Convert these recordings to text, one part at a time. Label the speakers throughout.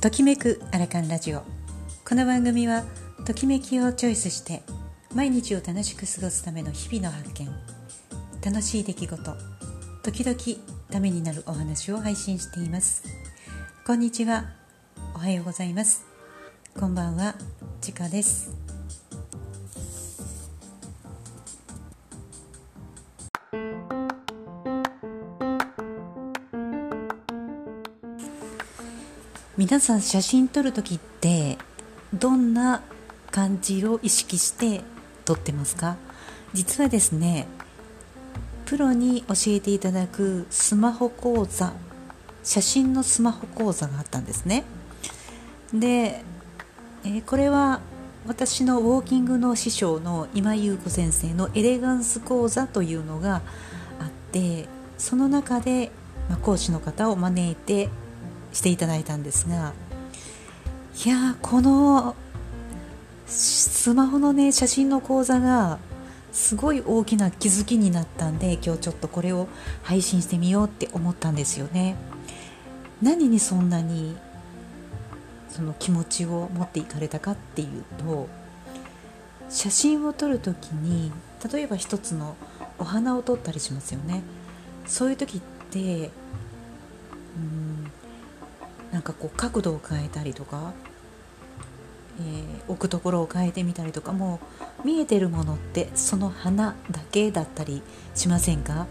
Speaker 1: ときめくアラカンラジオ。この番組はときめきをチョイスして毎日を楽しく過ごすための日々の発見。楽しい出来事。時々ためになるお話を配信しています。こんにちは。おはようございます。こんばんは。ちかです。皆さん写真撮る時ってどんな感じを意識して撮ってますか？実はですねプロに教えていただくスマホ講座写真のスマホ講座があったんですね。で、えー、これは私のウォーキングの師匠の今井優子先生のエレガンス講座というのがあってその中で、ま、講師の方を招いてしていただいたんですがいやこのスマホのね写真の講座がすごい大きな気づきになったんで今日ちょっとこれを配信してみようって思ったんですよね。何にそんなにその気持ちを持っていかれたかっていうと写真を撮る時に例えば一つのお花を撮ったりしますよね。そういう時ってうんなんかこう角度を変えたりとか、えー、置くところを変えてみたりとかもう見えてるものってその花だけだったりしませんか？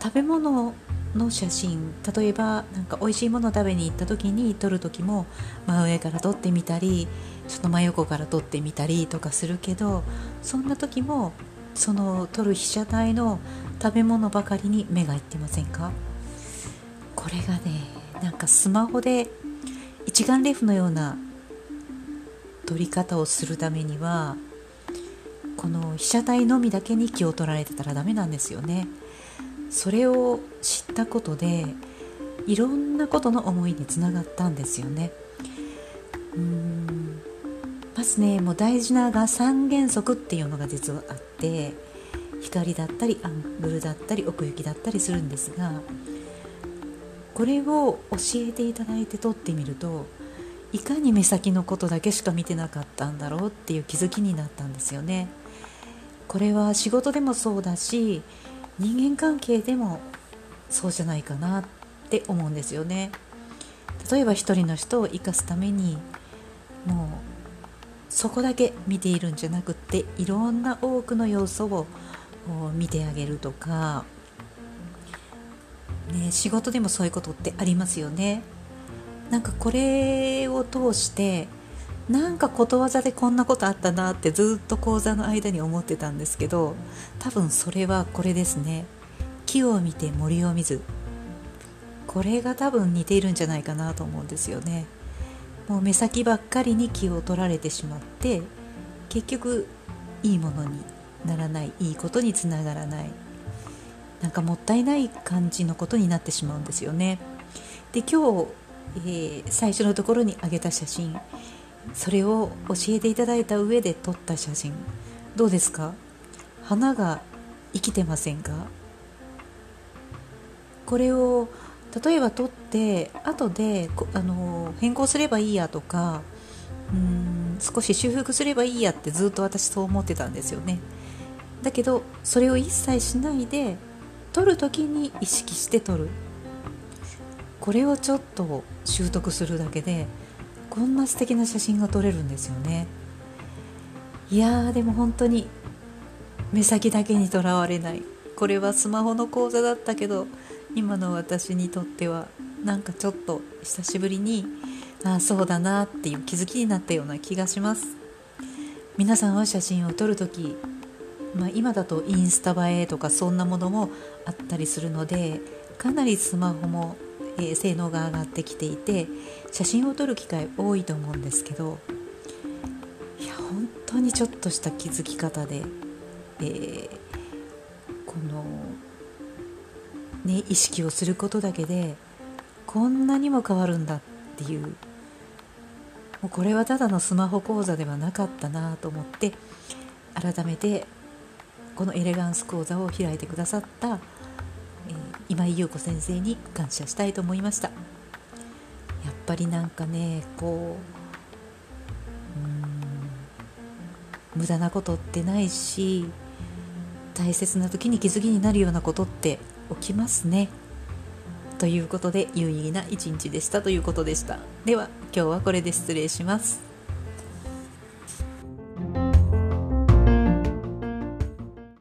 Speaker 1: 食べ物の写真例えばなんか美味しいものを食べに行った時に撮る時も真上から撮ってみたりちょっと真横から撮ってみたりとかするけどそんな時もその撮る被写体の食べ物ばかりに目がいってませんか？これがねなんかスマホで一眼レフのような撮り方をするためにはこの被写体のみだけに気を取られてたらダメなんですよね。それを知ったことでいろんなことの思いにつながったんですよね。うん。まずねもう大事なが三原則っていうのが実はあって光だったりアングルだったり奥行きだったりするんですがこれを教えていただいて撮ってみるといかに目先のことだけしか見てなかったんだろうっていう気づきになったんですよね。これは仕事でもそうだし人間関係でもそうじゃないかなって思うんですよね。例えば一人の人を生かすためにもうそこだけ見ているんじゃなくっていろんな多くの要素を見てあげるとかね、仕事でもそういうことってありますよね。なんかこれを通してなんかことわざでこんなことあったなってずっと講座の間に思ってたんですけど多分それはこれですね。木を見て森を見ずこれが多分似ているんじゃないかなと思うんですよね。もう目先ばっかりに気を取られてしまって結局いいものにならないいいことにつながらない。なんかもったいない感じのことになってしまうんですよね。で今日、えー、最初のところに上げた写真。それを教えていただいた上で撮った写真。どうですか？花が生きてませんか？これを例えば撮って後であの変更すればいいやとかうん少し修復すればいいやってずっと私そう思ってたんですよね。だけどそれを一切しないで撮る時に意識して撮る。これをちょっと習得するだけでこんな素敵な写真が撮れるんですよね。いやーでも本当に目先だけにとらわれない。これはスマホの講座だったけど今の私にとってはなんかちょっと久しぶりにああそうだなっていう気づきになったような気がします。皆さんは写真を撮るときまあ、今だとインスタ映えとかそんなものもあったりするのでかなりスマホも、えー、性能が上がってきていて写真を撮る機会多いと思うんですけどいや本当にちょっとした気づき方で、えー、この、ね、意識をすることだけでこんなにも変わるんだっていうもうこれはただのスマホ講座ではなかったなと思って改めてこのエレガンス講座を開いてくださった、えー、今井優子先生に感謝したいと思いました。やっぱりなんかねこううん無駄なことってないし大切な時に気づきになるようなことって起きますね。ということで有意義な一日でしたということでした。では今日はこれで失礼します。